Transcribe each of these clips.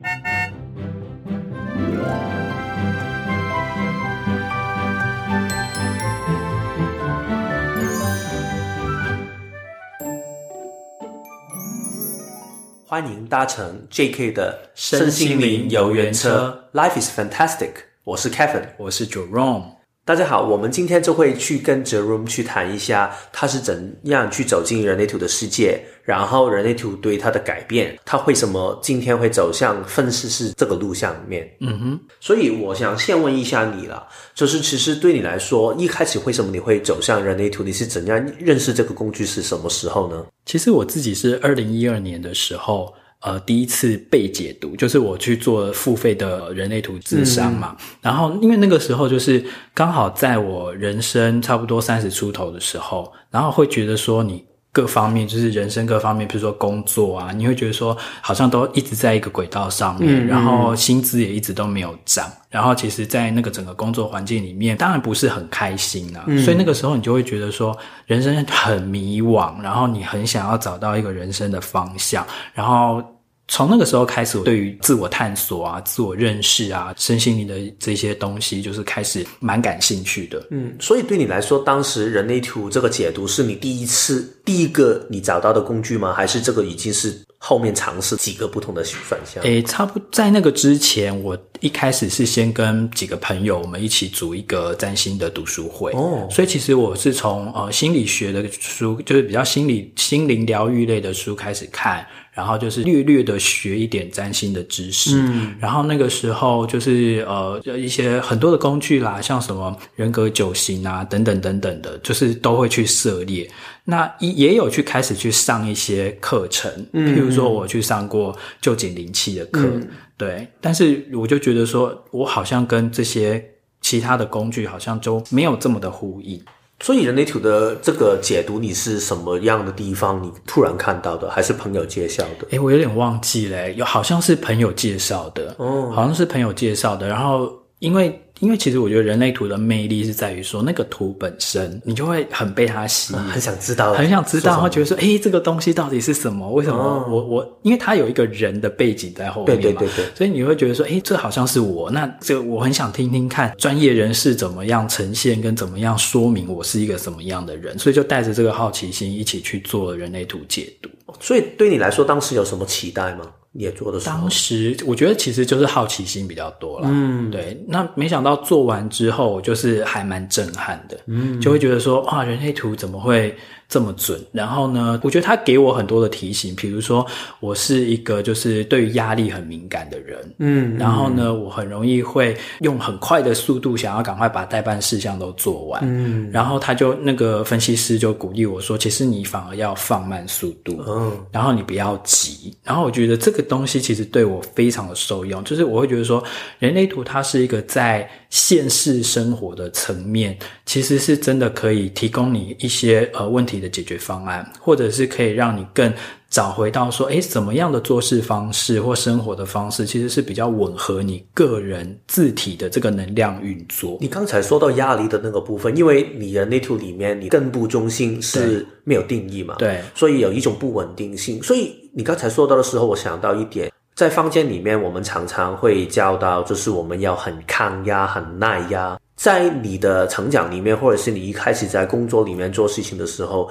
欢迎搭乘 JK 的身心灵游园车，Life is fantastic。我是 Kevin，我是 Jerome。大家好，我们今天就会去跟 Jerome 去谈一下，他是怎样去走进人类图的世界，然后人类图对他的改变，他为什么今天会走向分析师这个路向里面？嗯哼，所以我想先问一下你了，就是其实对你来说，一开始为什么你会走向人类图？你是怎样认识这个工具？是什么时候呢？其实我自己是二零一二年的时候。呃，第一次被解读，就是我去做付费的人类图智商嘛。嗯、然后，因为那个时候就是刚好在我人生差不多三十出头的时候，然后会觉得说你。各方面就是人生各方面，比如说工作啊，你会觉得说好像都一直在一个轨道上面，嗯、然后薪资也一直都没有涨，然后其实，在那个整个工作环境里面，当然不是很开心啊。嗯、所以那个时候你就会觉得说人生很迷惘，然后你很想要找到一个人生的方向，然后。从那个时候开始，我对于自我探索啊、自我认识啊、身心灵的这些东西，就是开始蛮感兴趣的。嗯，所以对你来说，当时人类图这个解读是你第一次、第一个你找到的工具吗？还是这个已经是后面尝试几个不同的选项？诶，差不多在那个之前，我一开始是先跟几个朋友，我们一起组一个占星的读书会。哦，所以其实我是从呃心理学的书，就是比较心理、心灵疗愈类的书开始看。然后就是略略的学一点占星的知识，嗯，然后那个时候就是呃一些很多的工具啦，像什么人格九型啊等等等等的，就是都会去涉猎。那也有去开始去上一些课程，嗯，譬如说我去上过旧景灵气的课，嗯，对。但是我就觉得说，我好像跟这些其他的工具好像都没有这么的呼应。所以人类图的这个解读，你是什么样的地方？你突然看到的，还是朋友介绍的？诶，我有点忘记了，有好像是朋友介绍的，哦，好像是朋友介绍的。然后因为。因为其实我觉得人类图的魅力是在于说，那个图本身你就会很被它吸引，很想知道，很想知道，然后觉得说，诶，这个东西到底是什么？为什么我我？因为它有一个人的背景在后面嘛，对对对对，所以你会觉得说，诶，这好像是我。那这个我很想听听看专业人士怎么样呈现，跟怎么样说明我是一个什么样的人，所以就带着这个好奇心一起去做人类图解读。所以对你来说，当时有什么期待吗？也做的时候，当时我觉得其实就是好奇心比较多了。嗯，对。那没想到做完之后，就是还蛮震撼的。嗯，就会觉得说，哇，人类图怎么会这么准？然后呢，我觉得他给我很多的提醒，比如说我是一个就是对于压力很敏感的人。嗯，然后呢，我很容易会用很快的速度想要赶快把待办事项都做完。嗯，然后他就那个分析师就鼓励我说，其实你反而要放慢速度。嗯，然后你不要急。然后我觉得这个。这个东西其实对我非常的受用，就是我会觉得说，人类图它是一个在现实生活的层面，其实是真的可以提供你一些呃问题的解决方案，或者是可以让你更找回到说，诶，怎么样的做事方式或生活的方式，其实是比较吻合你个人自体的这个能量运作。你刚才说到压力的那个部分，因为你人类图里面你根部中心是没有定义嘛，对，所以有一种不稳定性，所以。你刚才说到的时候，我想到一点，在坊间里面，我们常常会教到，就是我们要很抗压、很耐压。在你的成长里面，或者是你一开始在工作里面做事情的时候。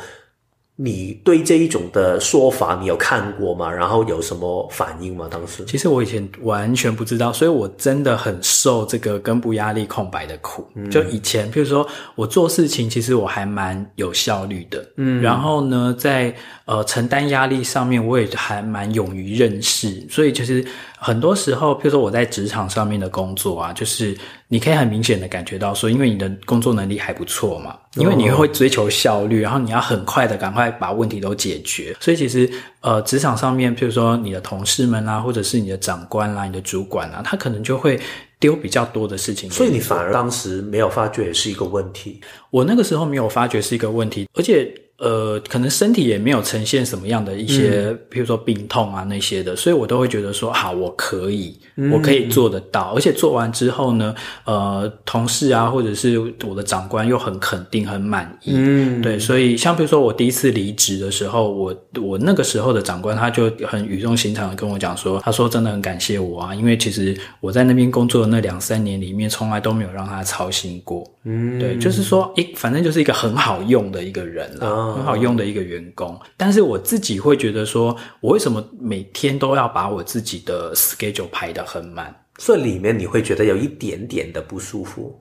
你对这一种的说法，你有看过吗？然后有什么反应吗？当时？其实我以前完全不知道，所以我真的很受这个根部压力空白的苦。嗯、就以前，譬如说我做事情，其实我还蛮有效率的。嗯，然后呢，在呃承担压力上面，我也还蛮勇于认识。所以其实很多时候，譬如说我在职场上面的工作啊，就是。你可以很明显的感觉到说，因为你的工作能力还不错嘛，因为你会追求效率，然后你要很快的赶快把问题都解决，所以其实呃，职场上面，譬如说你的同事们啊，或者是你的长官啦、啊、你的主管啊，他可能就会丢比较多的事情，所以你反而当时没有发觉是一个问题。我那个时候没有发觉是一个问题，而且呃，可能身体也没有呈现什么样的一些，嗯、比如说病痛啊那些的，所以我都会觉得说，好，我可以，嗯、我可以做得到。而且做完之后呢，呃，同事啊，或者是我的长官又很肯定、很满意。嗯，对，所以像比如说我第一次离职的时候，我我那个时候的长官他就很语重心长的跟我讲说，他说真的很感谢我啊，因为其实我在那边工作的那两三年里面，从来都没有让他操心过。嗯，对，就是说，诶，反正就是一个很好用的一个人很好用的一个员工，但是我自己会觉得说，我为什么每天都要把我自己的 schedule 排得很满？所以里面你会觉得有一点点的不舒服。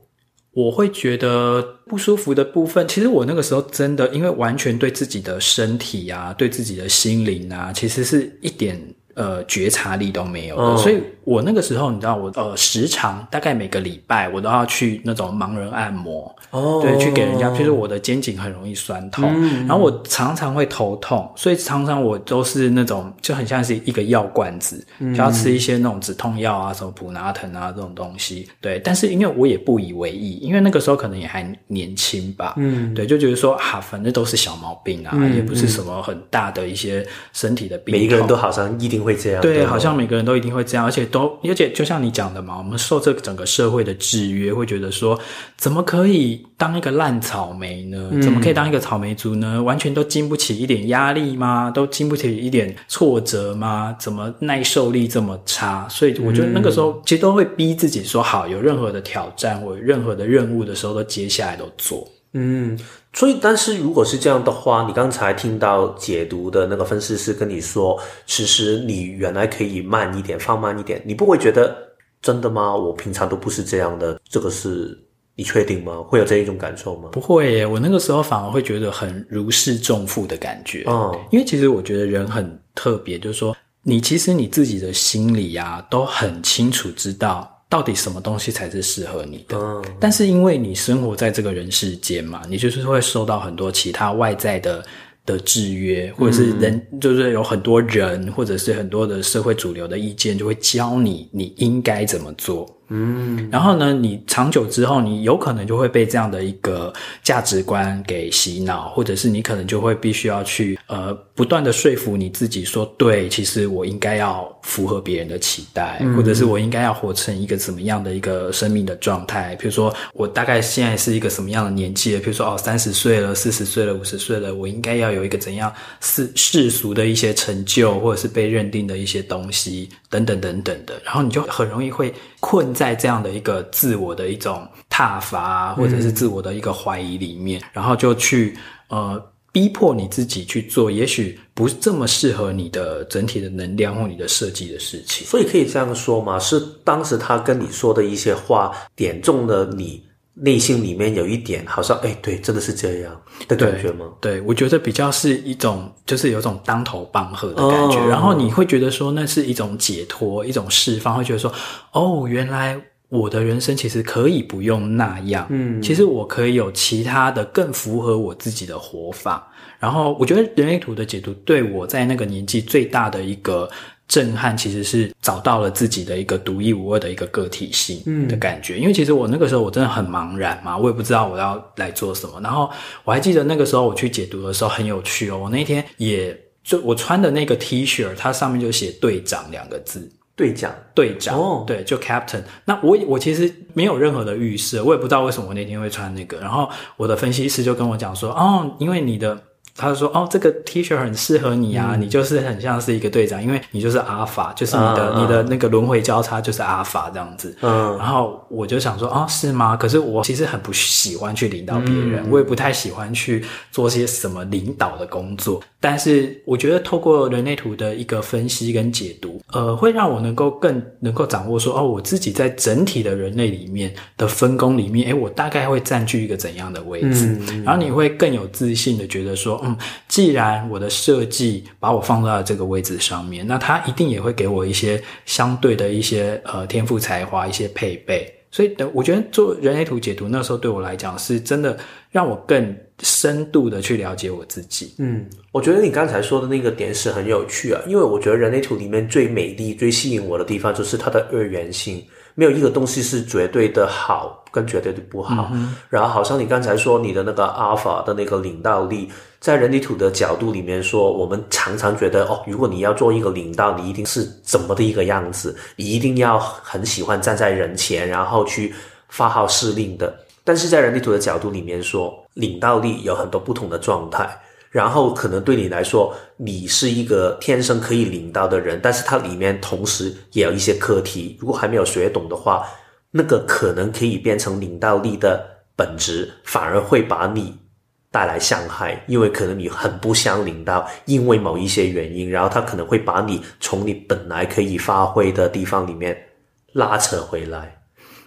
我会觉得不舒服的部分，其实我那个时候真的，因为完全对自己的身体啊，对自己的心灵啊，其实是一点呃觉察力都没有的，哦、所以。我那个时候，你知道我，呃时常大概每个礼拜我都要去那种盲人按摩，哦，对，去给人家，就是我的肩颈很容易酸痛，嗯、然后我常常会头痛，所以常常我都是那种就很像是一个药罐子，嗯、就要吃一些那种止痛药啊，什么普拿疼啊这种东西，对。但是因为我也不以为意，因为那个时候可能也还年轻吧，嗯，对，就觉得说啊，反正都是小毛病啊，嗯、也不是什么很大的一些身体的病。每一个人都好像一定会这样，对，对好像每个人都一定会这样，而且都。而且就像你讲的嘛，我们受这个整个社会的制约，会觉得说，怎么可以当一个烂草莓呢？怎么可以当一个草莓族呢？完全都经不起一点压力吗？都经不起一点挫折吗？怎么耐受力这么差？所以我觉得那个时候其实都会逼自己说，好，有任何的挑战或有任何的任务的时候，都接下来都做。嗯，所以，但是如果是这样的话，你刚才听到解读的那个分析师跟你说，其实你原来可以慢一点，放慢一点，你不会觉得真的吗？我平常都不是这样的，这个是你确定吗？会有这一种感受吗？不会耶，我那个时候反而会觉得很如释重负的感觉。嗯，因为其实我觉得人很特别，就是说，你其实你自己的心里啊，都很清楚知道。到底什么东西才是适合你的？嗯，但是因为你生活在这个人世间嘛，你就是会受到很多其他外在的的制约，或者是人，嗯，就是有很多人，或者是很多的社会主流的意见，就会教你你应该怎么做。嗯，然后呢，你长久之后，你有可能就会被这样的一个价值观给洗脑，或者是你可能就会必须要去呃不断的说服你自己说，对，其实我应该要符合别人的期待，嗯、或者是我应该要活成一个怎么样的一个生命的状态。比如说，我大概现在是一个什么样的年纪？比如说，哦，三十岁了，四十岁了，五十岁了，我应该要有一个怎样世世俗的一些成就，或者是被认定的一些东西，等等等等的。然后你就很容易会困在这样的一个自我的一种挞伐，或者是自我的一个怀疑里面，嗯、然后就去呃逼迫你自己去做，也许不是这么适合你的整体的能量或你的设计的事情。所以可以这样说吗？是当时他跟你说的一些话点中了你内心里面有一点，好像哎，对，真的是这样的感觉吗？对，对，我觉得比较是一种，就是有种当头棒喝的感觉。哦、然后你会觉得说，那是一种解脱，一种释放，会觉得说，哦，原来我的人生其实可以不用那样。嗯，其实我可以有其他的更符合我自己的活法。然后我觉得人类图的解读对我在那个年纪最大的一个。震撼其实是找到了自己的一个独一无二的一个个体性的感觉，嗯、因为其实我那个时候我真的很茫然嘛，我也不知道我要来做什么。然后我还记得那个时候我去解读的时候很有趣哦，我那天也就我穿的那个 T 恤，它上面就写“队长”两个字，队长，队长，哦，对，就 Captain。那我我其实没有任何的预设，我也不知道为什么我那天会穿那个。然后我的分析师就跟我讲说，哦，因为你的。他就说：“哦，这个 T 恤很适合你啊，嗯、你就是很像是一个队长，因为你就是阿尔法，就是你的、嗯、你的那个轮回交叉就是阿尔法这样子。嗯，然后我就想说，哦，是吗？可是我其实很不喜欢去领导别人，嗯、我也不太喜欢去做些什么领导的工作。但是我觉得透过人类图的一个分析跟解读，呃，会让我能够更能够掌握说，哦，我自己在整体的人类里面的分工里面，诶，我大概会占据一个怎样的位置？嗯、然后你会更有自信的觉得说。”嗯，既然我的设计把我放到了这个位置上面，那它一定也会给我一些相对的一些呃天赋才华、一些配备。所以，等我觉得做人类图解读那时候对我来讲是真的让我更深度的去了解我自己。嗯，我觉得你刚才说的那个点是很有趣啊，因为我觉得人类图里面最美丽、最吸引我的地方就是它的二元性。没有一个东西是绝对的好跟绝对的不好。嗯、然后，好像你刚才说你的那个 Alpha 的那个领导力，在人类图的角度里面说，我们常常觉得哦，如果你要做一个领导，你一定是怎么的一个样子，你一定要很喜欢站在人前，然后去发号施令的。但是在人类图的角度里面说，领导力有很多不同的状态。然后可能对你来说，你是一个天生可以领导的人，但是它里面同时也有一些课题。如果还没有学懂的话，那个可能可以变成领导力的本质，反而会把你带来伤害，因为可能你很不想领导，因为某一些原因，然后他可能会把你从你本来可以发挥的地方里面拉扯回来。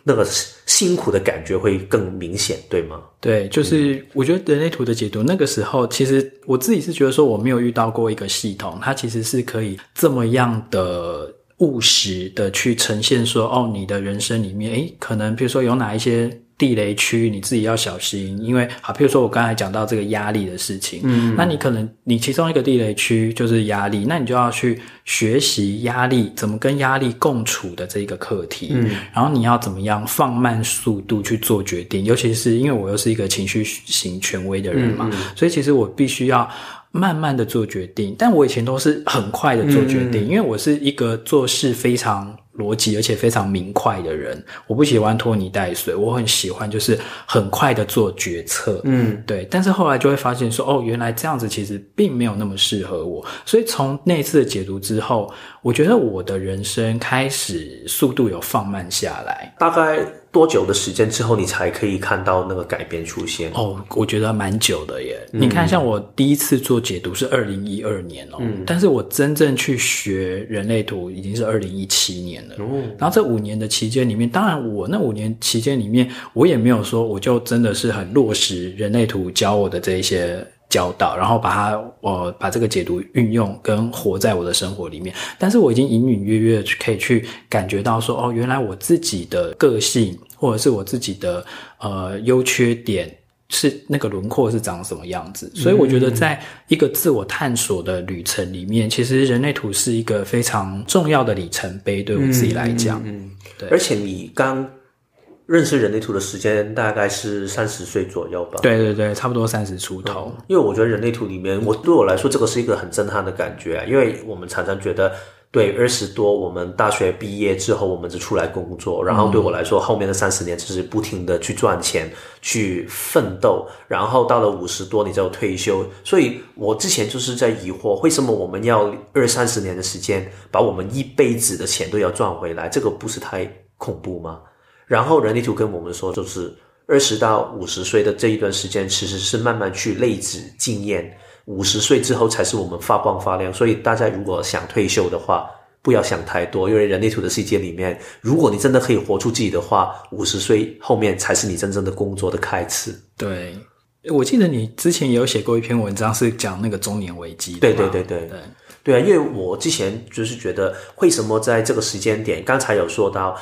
那个辛苦的感觉会更明显，对吗？对，就是我觉得人类图的解读，那个时候其实我自己是觉得说，我没有遇到过一个系统，它其实是可以这么样的务实的去呈现说，哦，你的人生里面，诶，可能比如说有哪一些。地雷区你自己要小心，因为好，譬如说我刚才讲到这个压力的事情，嗯，那你可能你其中一个地雷区就是压力，那你就要去学习压力怎么跟压力共处的这个课题，嗯，然后你要怎么样放慢速度去做决定，尤其是因为我又是一个情绪型权威的人嘛，嗯，所以其实我必须要慢慢的做决定，但我以前都是很快的做决定，嗯，因为我是一个做事非常。逻辑而且非常明快的人，我不喜欢拖泥带水，我很喜欢就是很快的做决策，嗯，对。但是后来就会发现说，哦，原来这样子其实并没有那么适合我，所以从那次的解读之后，我觉得我的人生开始速度有放慢下来，大概。多久的时间之后，你才可以看到那个改变出现？哦，我觉得蛮久的耶。嗯、你看，像我第一次做解读是二零一二年哦，嗯、但是我真正去学人类图已经是二零一七年了。哦，然后这五年的期间里面，当然我那五年期间里面，我也没有说我就真的是很落实人类图教我的这一些。教导，然后把它，我把这个解读运用跟活在我的生活里面。但是我已经隐隐约约可以去感觉到说，哦，原来我自己的个性或者是我自己的呃优缺点是那个轮廓是长什么样子。所以我觉得，在一个自我探索的旅程里面，其实人类图是一个非常重要的里程碑，对我自己来讲。嗯，嗯，对。而且你刚。认识人类图的时间大概是三十岁左右吧。对对对，差不多三十出头。因为我觉得人类图里面，我对我来说，这个是一个很震撼的感觉啊。因为我们常常觉得，对二十多，我们大学毕业之后，我们就出来工作。然后对我来说，后面的三十年就是不停的去赚钱、去奋斗。然后到了五十多，你就退休。所以我之前就是在疑惑，为什么我们要二三十年的时间，把我们一辈子的钱都要赚回来？这个不是太恐怖吗？然后人类图跟我们说，就是二十到五十岁的这一段时间，其实是慢慢去累积经验。五十岁之后才是我们发光发亮。所以大家如果想退休的话，不要想太多，因为人类图的世界里面，如果你真的可以活出自己的话，五十岁后面才是你真正的工作的开始。对，我记得你之前也有写过一篇文章，是讲那个中年危机。对对对对对对啊！因为我之前就是觉得，为什么在这个时间点，刚才有说到。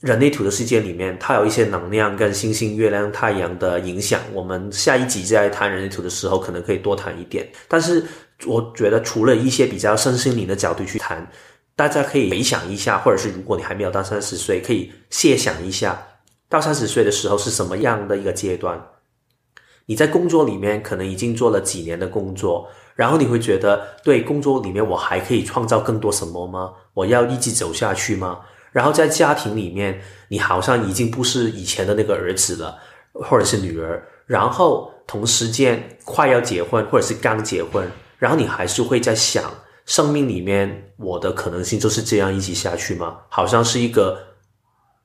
人类图的世界里面，它有一些能量跟星星、月亮、太阳的影响。我们下一集在谈人类图的时候，可能可以多谈一点。但是，我觉得除了一些比较身心灵的角度去谈，大家可以回想一下，或者是如果你还没有到三十岁，可以设想一下，到三十岁的时候是什么样的一个阶段？你在工作里面可能已经做了几年的工作，然后你会觉得，对工作里面我还可以创造更多什么吗？我要一直走下去吗？然后在家庭里面，你好像已经不是以前的那个儿子了，或者是女儿。然后同时间快要结婚，或者是刚结婚，然后你还是会在想，生命里面我的可能性就是这样一直下去吗？好像是一个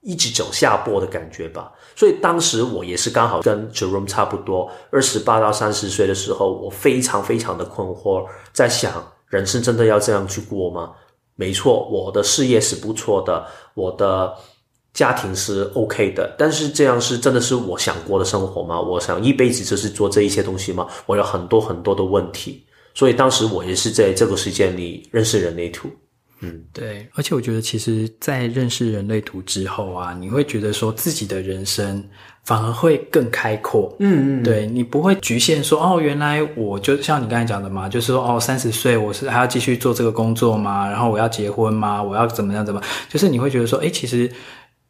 一直走下坡的感觉吧。所以当时我也是刚好跟 Jerome 差不多，二十八到三十岁的时候，我非常非常的困惑，在想人生真的要这样去过吗？没错，我的事业是不错的，我的家庭是 OK 的，但是这样是真的是我想过的生活吗？我想一辈子就是做这一些东西吗？我有很多很多的问题，所以当时我也是在这个时间里认识人类图。嗯，对，而且我觉得，其实，在认识人类图之后啊，你会觉得说自己的人生反而会更开阔。嗯嗯，对，你不会局限说，哦，原来我就像你刚才讲的嘛，就是说，哦，三十岁我是还要继续做这个工作吗？然后我要结婚吗？我要怎么样怎么？就是你会觉得说，哎，其实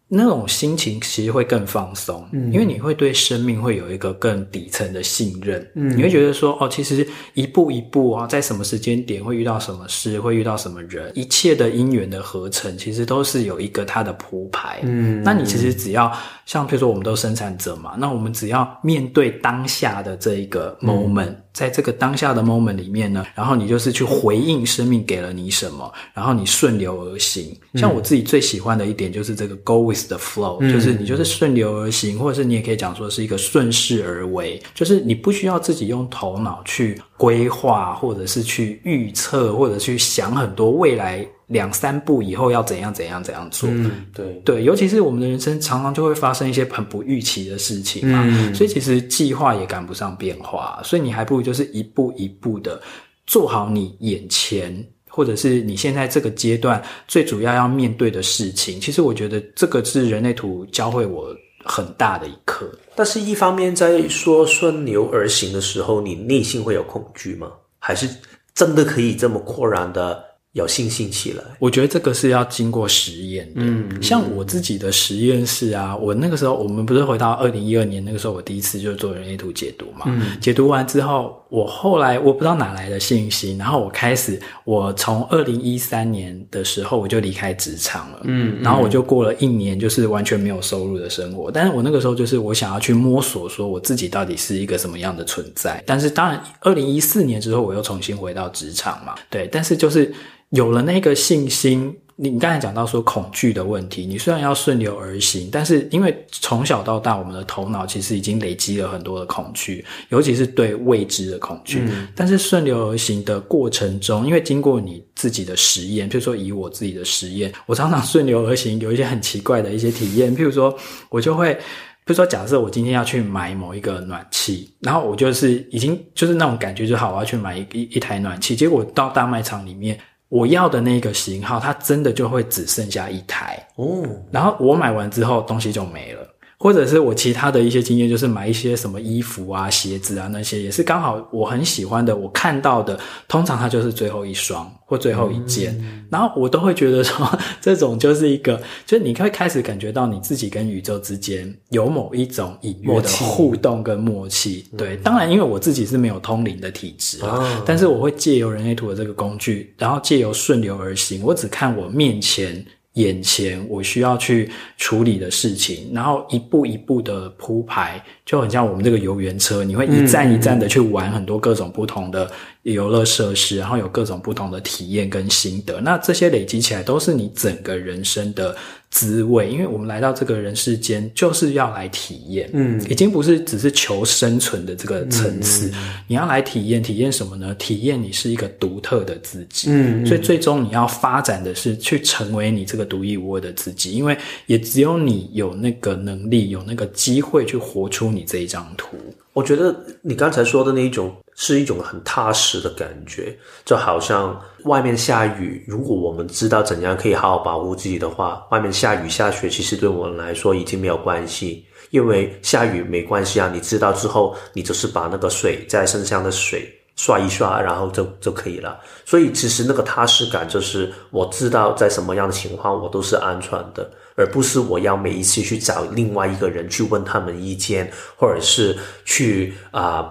那种心情其实会更放松，嗯，因为你会对生命会有一个更底层的信任，嗯，你会觉得说，哦，其实一步一步啊，在什么时间点会遇到什么事，会遇到什么人，一切的因缘的合成，其实都是有一个它的铺排，嗯，那你其实只要像，比如说，我们都生产者嘛，那我们只要面对当下的这一个 moment，嗯，在这个当下的 moment 里面呢，然后你就是去回应生命给了你什么，然后你顺流而行。像我自己最喜欢的一点就是这个 go with the flow，嗯，就是你就是顺流而行，或者是你也可以讲说是一个顺势而为，就是你不需要自己用头脑去规划，或者是去预测，或者去想很多未来两三步以后要怎样怎样怎样做。嗯，对对，尤其是我们的人生常常就会发生一些很不预期的事情嘛，嗯，所以其实计划也赶不上变化，所以你还不如就是一步一步的做好你眼前。或者是你现在这个阶段最主要要面对的事情，其实我觉得这个是人类图教会我很大的一课。但是，一方面在说顺流而行的时候，你内心会有恐惧吗？还是真的可以这么豁然的？有信心起来，我觉得这个是要经过实验的。嗯，像我自己的实验室啊，我那个时候，我们不是回到二零一二年那个时候，我第一次就做人类图解读嘛。嗯，解读完之后，我后来我不知道哪来的信心，然后我开始，我从二零一三年的时候我就离开职场了。嗯，然后我就过了一年，就是完全没有收入的生活。但是我那个时候就是我想要去摸索，说我自己到底是一个什么样的存在。但是当然，二零一四年之后，我又重新回到职场嘛。对，但是就是。有了那个信心，你刚才讲到说恐惧的问题，你虽然要顺流而行，但是因为从小到大，我们的头脑其实已经累积了很多的恐惧，尤其是对未知的恐惧。嗯。但是顺流而行的过程中，因为经过你自己的实验，譬如说以我自己的实验，我常常顺流而行，有一些很奇怪的一些体验。譬如说，我就会，比如说，假设我今天要去买某一个暖气，然后我就是已经就是那种感觉就好，我要去买一一一台暖气，结果到大卖场里面。我要的那个型号，它真的就会只剩下一台哦。然后我买完之后，东西就没了。或者是我其他的一些经验，就是买一些什么衣服啊、鞋子啊那些，也是刚好我很喜欢的，我看到的，通常它就是最后一双或最后一件，嗯，然后我都会觉得说，这种就是一个，就是你会开始感觉到你自己跟宇宙之间有某一种隐约的互动跟默契。对，当然因为我自己是没有通灵的体质啊，嗯，但是我会借由人类图的这个工具，然后借由顺流而行，我只看我面前。眼前我需要去处理的事情，然后一步一步的铺排，就很像我们这个游园车，你会一站一站的去玩很多各种不同的游乐设施，然后有各种不同的体验跟心得。那这些累积起来，都是你整个人生的滋味，因为我们来到这个人世间就是要来体验，嗯，已经不是只是求生存的这个层次，嗯，你要来体验，体验什么呢？体验你是一个独特的自己，嗯，所以最终你要发展的是去成为你这个独一无二的自己，因为也只有你有那个能力，有那个机会去活出你这一张图。我觉得你刚才说的那一种是一种很踏实的感觉，就好像外面下雨，如果我们知道怎样可以好好保护自己的话，外面下雨下雪，其实对我们来说已经没有关系，因为下雨没关系啊，你知道之后，你就是把那个水在身上的水刷一刷，然后就就可以了。所以其实那个踏实感就是我知道在什么样的情况我都是安全的。而不是我要每一次去找另外一个人去问他们意见，或者是去啊、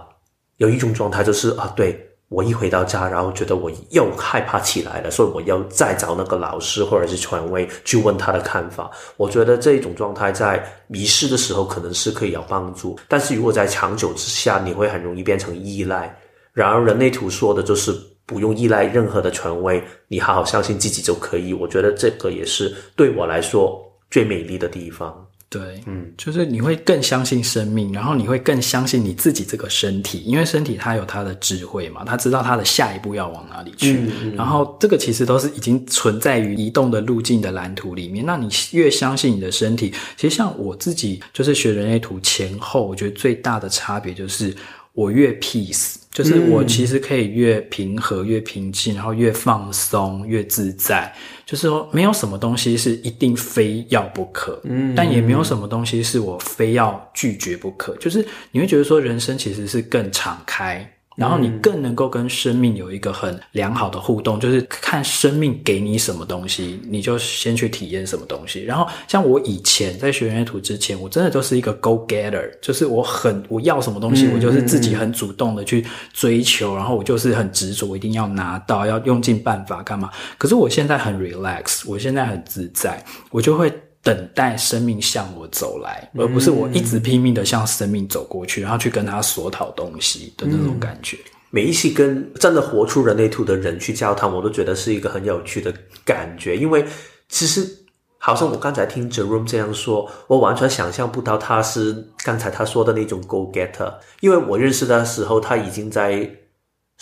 有一种状态就是啊，对，我一回到家，然后觉得我又害怕起来了，所以我要再找那个老师或者是权威去问他的看法。我觉得这种状态在迷失的时候可能是可以有帮助，但是如果在长久之下，你会很容易变成依赖。然而人类图说的就是不用依赖任何的权威，你好好相信自己就可以。我觉得这个也是对我来说。最美丽的地方，对，嗯，就是你会更相信生命，然后你会更相信你自己这个身体，因为身体它有它的智慧嘛，它知道它的下一步要往哪里去，嗯嗯，然后这个其实都是已经存在于移动的路径的蓝图里面。那你越相信你的身体，其实像我自己就是学人类图前后，我觉得最大的差别就是我越 peace。就是我其实可以越平和、越平静，然后越放松、越自在。就是说，没有什么东西是一定非要不可，嗯，但也没有什么东西是我非要拒绝不可。就是你会觉得说，人生其实是更敞开，然后你更能够跟生命有一个很良好的互动，就是看生命给你什么东西，你就先去体验什么东西。然后像我以前在学人类图之前，我真的就是一个 go getter，就是我很我要什么东西，我就是自己很主动的去追求，然后我就是很执着，我一定要拿到，要用尽办法干嘛。可是我现在很 relax，我现在很自在，我就会。等待生命向我走来，而不是我一直拼命的向生命走过去，然后去跟他索讨东西的那种感觉。每一期跟真的活出人类图的人去交谈，我都觉得是一个很有趣的感觉。因为其实好像我刚才听 Jerome 这样说，我完全想象不到他是刚才他说的那种 go getter。因为我认识他的时候，他已经在。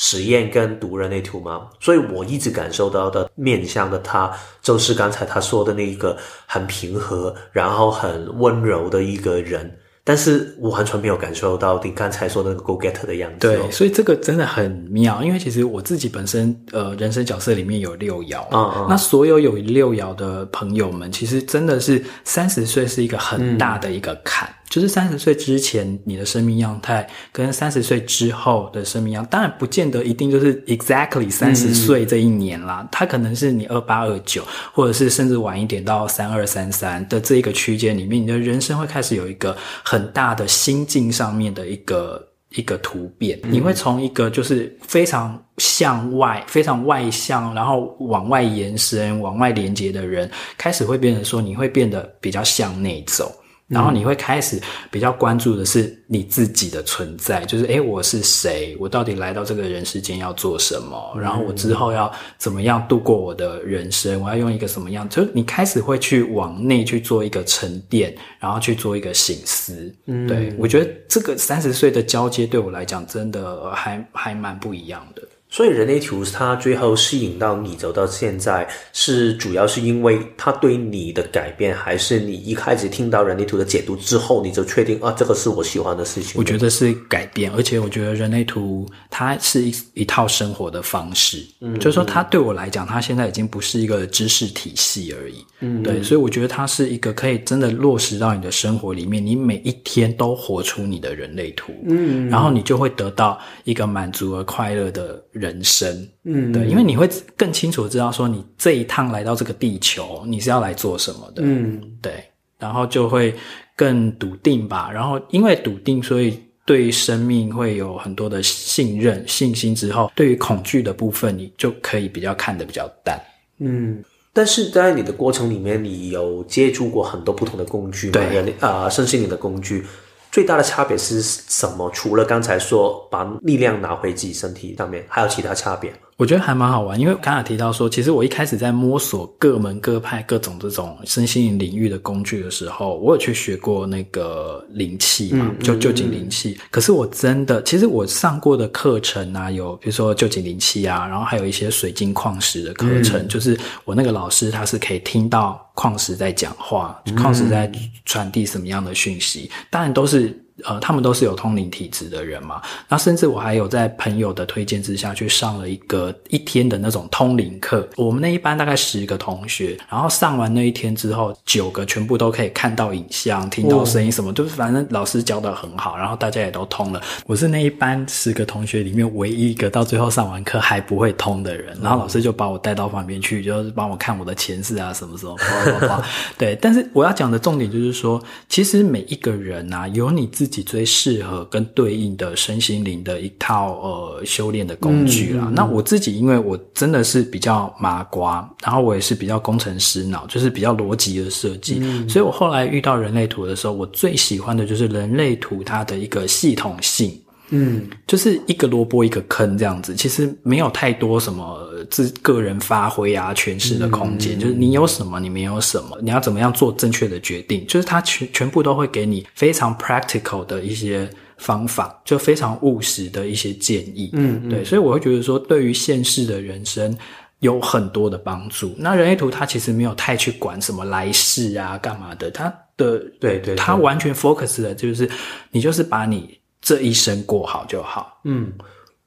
实验跟读人类图吗，所以我一直感受到的面向的他，就是刚才他说的那个很平和，然后很温柔的一个人。但是我完全没有感受到你刚才说的那个 go getter 的样子。对，所以这个真的很妙，因为其实我自己本身呃人生角色里面有六爻，嗯嗯，那所有有六爻的朋友们，其实真的是三十岁是一个很大的一个坎。嗯就是三十岁之前你的生命样态，跟三十岁之后的生命样，当然不见得一定就是 exactly 三十岁这一年啦，嗯、它可能是你二八二九，或者是甚至晚一点到三二三三的这一个区间里面，你的人生会开始有一个很大的心境上面的一个一个突变，嗯、你会从一个就是非常向外、非常外向，然后往外延伸、往外连接的人，开始会变成说你会变得比较向内走。然后你会开始比较关注的是你自己的存在，就是诶，我是谁？我到底来到这个人世间要做什么？然后我之后要怎么样度过我的人生？我要用一个什么样？就是你开始会去往内去做一个沉淀，然后去做一个醒思。嗯，对，我觉得这个三十岁的交接对我来讲，真的还还蛮不一样的。所以人类图它最后吸引到你走到现在，是主要是因为它对你的改变，还是你一开始听到人类图的解读之后，你就确定啊，这个是我喜欢的事情？我觉得是改变，而且我觉得人类图它是一一套生活的方式，嗯，就是说它对我来讲，它现在已经不是一个知识体系而已，嗯，对，所以我觉得它是一个可以真的落实到你的生活里面，你每一天都活出你的人类图，嗯，然后你就会得到一个满足而快乐的人生，嗯，对，因为你会更清楚知道说，你这一趟来到这个地球，你是要来做什么的，嗯，对，然后就会更笃定吧。然后因为笃定，所以对生命会有很多的信任、信心。之后，对于恐惧的部分，你就可以比较看得比较淡，嗯。但是在你的过程里面，你有接触过很多不同的工具吗？对，啊，身心灵的工具。最大的差别是什么？除了刚才说把力量拿回自己身体上面，还有其他差别？我觉得还蛮好玩，因为刚才提到说，其实我一开始在摸索各门各派各种这种身心灵领域的工具的时候，我有去学过那个灵气嘛，就臼井灵气。可是我真的，其实我上过的课程啊，有比如说臼井灵气啊，然后还有一些水晶矿石的课程，嗯、就是我那个老师他是可以听到矿石在讲话，矿石在传递什么样的讯息，当然都是。呃，他们都是有通灵体质的人嘛，那甚至我还有在朋友的推荐之下去上了一个一天的那种通灵课。我们那一班大概十个同学，然后上完那一天之后，九个全部都可以看到影像、听到声音，什么、哦、就是反正老师教的很好，然后大家也都通了。我是那一班十个同学里面唯一一个到最后上完课还不会通的人，然后老师就把我带到旁边去，就是帮我看我的前世啊什么什么。对，但是我要讲的重点就是说，其实每一个人啊，有你自己。最适合跟对应的身心灵的一套呃修炼的工具啦。嗯嗯、那我自己因为我真的是比较麻瓜，然后我也是比较工程师脑，就是比较逻辑的设计，嗯、所以我后来遇到人类图的时候，我最喜欢的就是人类图它的一个系统性。嗯，就是一个萝卜一个坑这样子，其实没有太多什么自个人发挥啊、诠释的空间。嗯、就是你有什么，你没有什么，你要怎么样做正确的决定，就是它全全部都会给你非常 practical 的一些方法，就非常务实的一些建议。嗯，嗯对，所以我会觉得说，对于现世的人生有很多的帮助。那人类图它其实没有太去管什么来世啊、干嘛的，它的对，对对，它完全 focus 的就是你就是把你。这一生过好就好。嗯，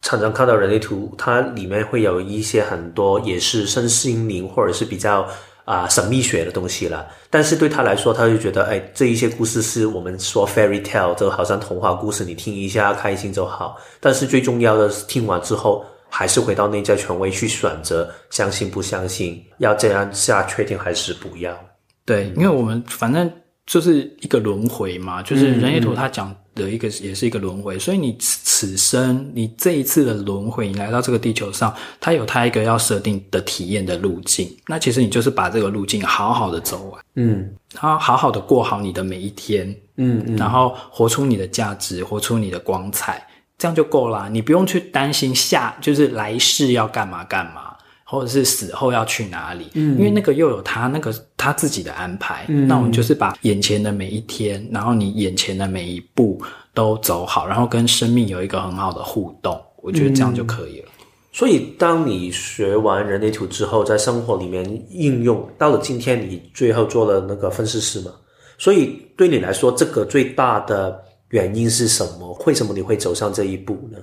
常常看到人类图，它里面会有一些很多也是身心灵或者是比较啊、呃、神秘学的东西了。但是对他来说，他就觉得，哎，这一些故事是我们说 fairy tale，就好像童话故事，你听一下开心就好。但是最重要的是，听完之后还是回到内在权威去选择，相信不相信，要这样下确定还是不要？对，因为我们反正就是一个轮回嘛，就是人类图他讲。的一个也是一个轮回，所以你此生你这一次的轮回，你来到这个地球上，它有它一个要设定的体验的路径。那其实你就是把这个路径好好的走完，嗯，然后好好的过好你的每一天，嗯，嗯，然后活出你的价值，活出你的光彩，这样就够啦。你不用去担心下就是来世要干嘛干嘛。或者是死后要去哪里？嗯，因为那个又有他那个他自己的安排。嗯，那我们就是把眼前的每一天，然后你眼前的每一步都走好，然后跟生命有一个很好的互动，我觉得这样就可以了。嗯，所以，当你学完人类图之后，在生活里面应用，到了今天，你最后做了那个分析师嘛？所以，对你来说，这个最大的原因是什么？为什么你会走上这一步呢？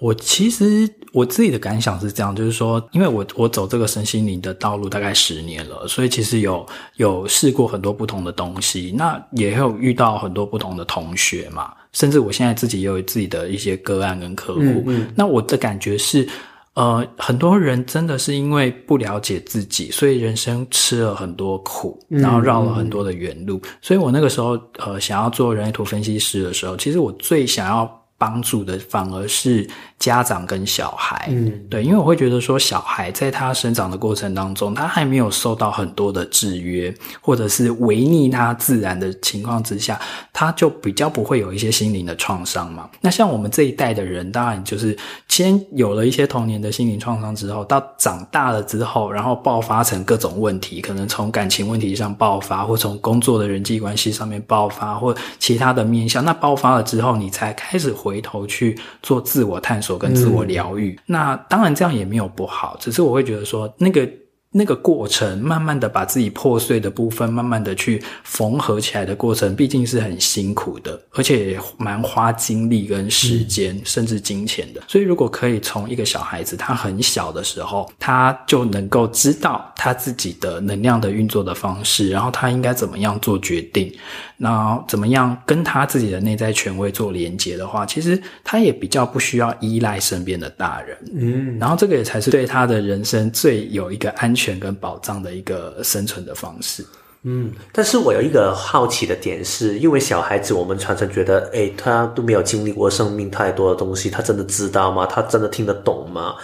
我其实我自己的感想是这样，就是说，因为我我走这个身心灵的道路大概十年了，所以其实有有试过很多不同的东西，那也有遇到很多不同的同学嘛，甚至我现在自己也有自己的一些个案跟客户。嗯嗯。那我的感觉是，呃，很多人真的是因为不了解自己，所以人生吃了很多苦，然后绕了很多的远路。所以我那个时候呃想要做人类图分析师的时候，其实我最想要帮助的反而是家长跟小孩，嗯，对，因为我会觉得说，小孩在他生长的过程当中，他还没有受到很多的制约，或者是违逆他自然的情况之下，他就比较不会有一些心灵的创伤嘛。那像我们这一代的人，当然就是先有了一些童年的心灵创伤之后，到长大了之后，然后爆发成各种问题，可能从感情问题上爆发，或从工作的人际关系上面爆发，或其他的面向。那爆发了之后，你才开始回。回头去做自我探索跟自我疗愈，嗯，那当然这样也没有不好，只是我会觉得说那个。那个过程，慢慢的把自己破碎的部分，慢慢的去缝合起来的过程，毕竟是很辛苦的，而且也蛮花精力跟时间，嗯，甚至金钱的。所以，如果可以从一个小孩子他很小的时候，他就能够知道他自己的能量的运作的方式，然后他应该怎么样做决定，然后怎么样跟他自己的内在权威做连接的话，其实他也比较不需要依赖身边的大人。嗯，然后这个也才是对他的人生最有一个安全。跟保障的一个生存的方式，嗯，但是我有一个好奇的点是，因为小孩子，我们常常觉得，诶，他都没有经历过生命太多的东西，他真的知道吗？他真的听得懂吗？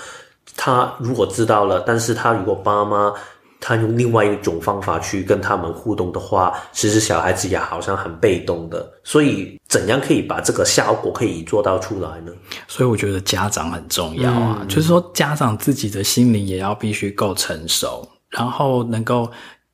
他如果知道了，但是他如果爸妈他用另外一种方法去跟他们互动的话，其实小孩子也好像很被动的，所以怎样可以把这个效果可以做到出来呢？所以我觉得家长很重要啊，嗯、就是说家长自己的心灵也要必须够成熟，然后能够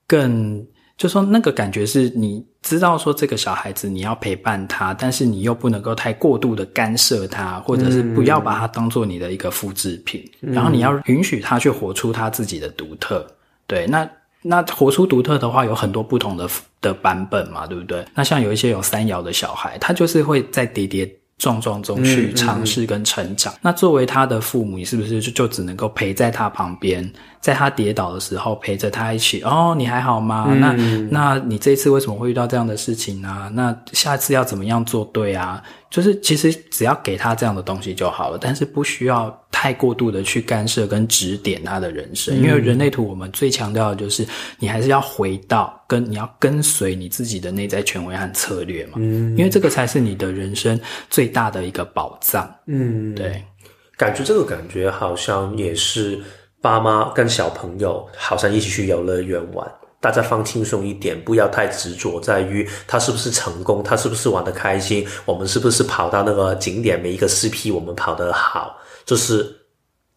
更，就是说那个感觉是你知道说这个小孩子你要陪伴他，但是你又不能够太过度的干涉他，或者是不要把他当做你的一个复制品，嗯、然后你要允许他去活出他自己的独特。对，那那活出独特的话，有很多不同的的版本嘛，对不对？那像有一些有三爻的小孩，他就是会在跌跌撞撞中去尝试跟成长。嗯嗯嗯。那作为他的父母，你是不是就就只能够陪在他旁边，在他跌倒的时候陪着他一起？哦，你还好吗？那那你这一次为什么会遇到这样的事情呢？那下次要怎么样做对啊？就是其实只要给他这样的东西就好了，但是不需要太过度的去干涉跟指点他的人生，因为人类图我们最强调的就是你还是要回到跟你要跟随你自己的内在权威和策略嘛，嗯，因为这个才是你的人生最大的一个宝藏，嗯，对，感觉这个感觉好像也是爸妈跟小朋友好像一起去游乐园玩。大家放轻松一点，不要太执着在于他是不是成功，他是不是玩的开心，我们是不是跑到那个景点，每一个 CP 我们跑得好，就是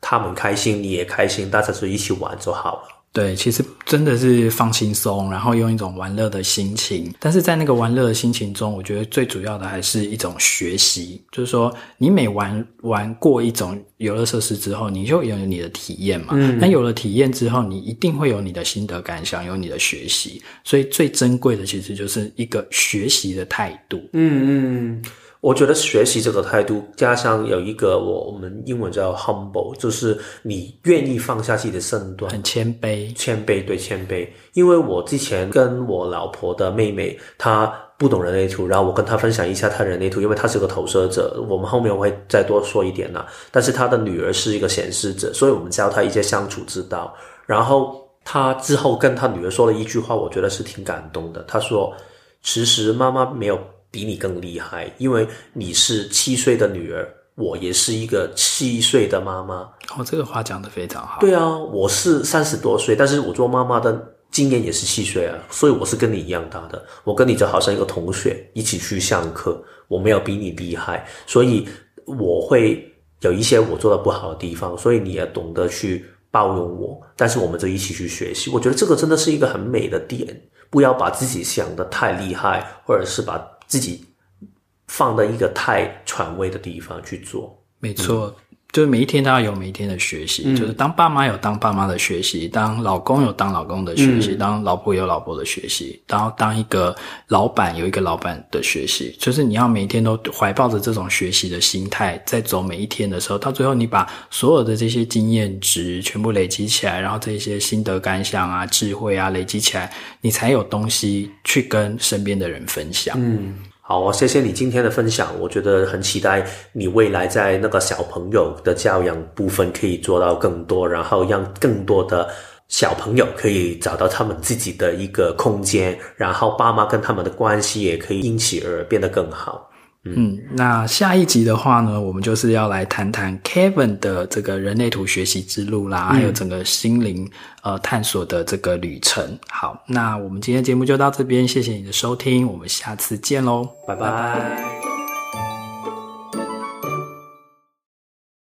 他们开心，你也开心，大家就一起玩就好了。对，其实真的是放轻松，然后用一种玩乐的心情。但是在那个玩乐的心情中，我觉得最主要的还是一种学习。就是说，你每玩玩过一种游乐设施之后，你就有你的体验嘛。嗯。那有了体验之后，你一定会有你的心得感想，有你的学习。所以最珍贵的其实就是一个学习的态度。嗯嗯。我觉得学习这个态度，加上有一个我我们英文叫 humble，就是你愿意放下自己的身段，很谦卑，谦卑对谦卑。因为我之前跟我老婆的妹妹，她不懂人类图，然后我跟她分享一下她人类图，因为她是个投射者，我们后面我会再多说一点啦。但是她的女儿是一个显示者，所以我们教她一些相处之道。然后她之后跟她女儿说了一句话，我觉得是挺感动的。她说：“其实妈妈没有。”比你更厉害，因为你是七岁的女儿，我也是一个七岁的妈妈。哦，这个话讲的非常好。对啊，我是三十多岁，但是我做妈妈的经验也是七岁啊，所以我是跟你一样大的。我跟你就好像一个同学，一起去上课，我没有比你厉害，所以我会有一些我做的不好的地方，所以你也懂得去包容我。但是我们就一起去学习，我觉得这个真的是一个很美的点。不要把自己想得太厉害，或者是把自己放到一个太权威的地方去做，没错，嗯、就是每一天都要有每一天的学习，嗯、就是当爸妈有当爸妈的学习，当老公有当老公的学习，嗯、当老婆有老婆的学习，然后当一个老板有一个老板的学习，就是你要每一天都怀抱着这种学习的心态，在走每一天的时候，到最后你把所有的这些经验值全部累积起来，然后这些心得感想啊、智慧啊累积起来，你才有东西去跟身边的人分享。嗯。好，我谢谢你今天的分享。我觉得很期待你未来在那个小朋友的教养部分可以做到更多，然后让更多的小朋友可以找到他们自己的一个空间，然后爸妈跟他们的关系也可以因此而变得更好。嗯，那下一集的话呢，我们就是要来谈谈 Kevin 的这个人类图学习之路啦，嗯、还有整个心灵呃探索的这个旅程。好，那我们今天节目就到这边，谢谢你的收听，我们下次见喽，拜拜。拜拜。